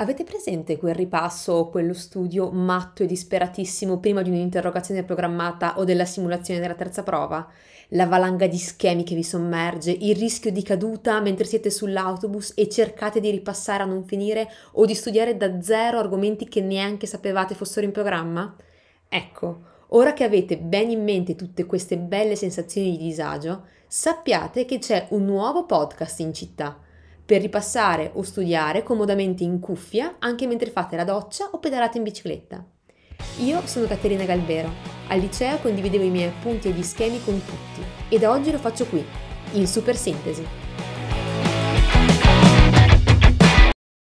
Avete presente quel ripasso o quello studio matto e disperatissimo prima di un'interrogazione programmata o della simulazione della terza prova? La valanga di schemi che vi sommerge, il rischio di caduta mentre siete sull'autobus e cercate di ripassare a non finire o di studiare da zero argomenti che neanche sapevate fossero in programma? Ecco, ora che avete ben in mente tutte queste belle sensazioni di disagio, sappiate che c'è un nuovo podcast in città per ripassare o studiare comodamente in cuffia anche mentre fate la doccia o pedalate in bicicletta. Io sono Caterina Galvero, al liceo condividevo i miei appunti e gli schemi con tutti e da oggi lo faccio qui, in super sintesi.